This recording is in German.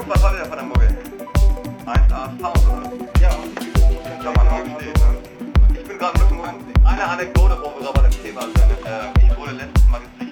guck mal, was hab ich da von der Mucke? 1A Sound oder? Ja, und kann man aufstehen, ne? Ich bin gerade mit Eine Anekdote, wo wir gerade bei dem Thema sind. Äh, ich wurde letztes Mal gestrichen.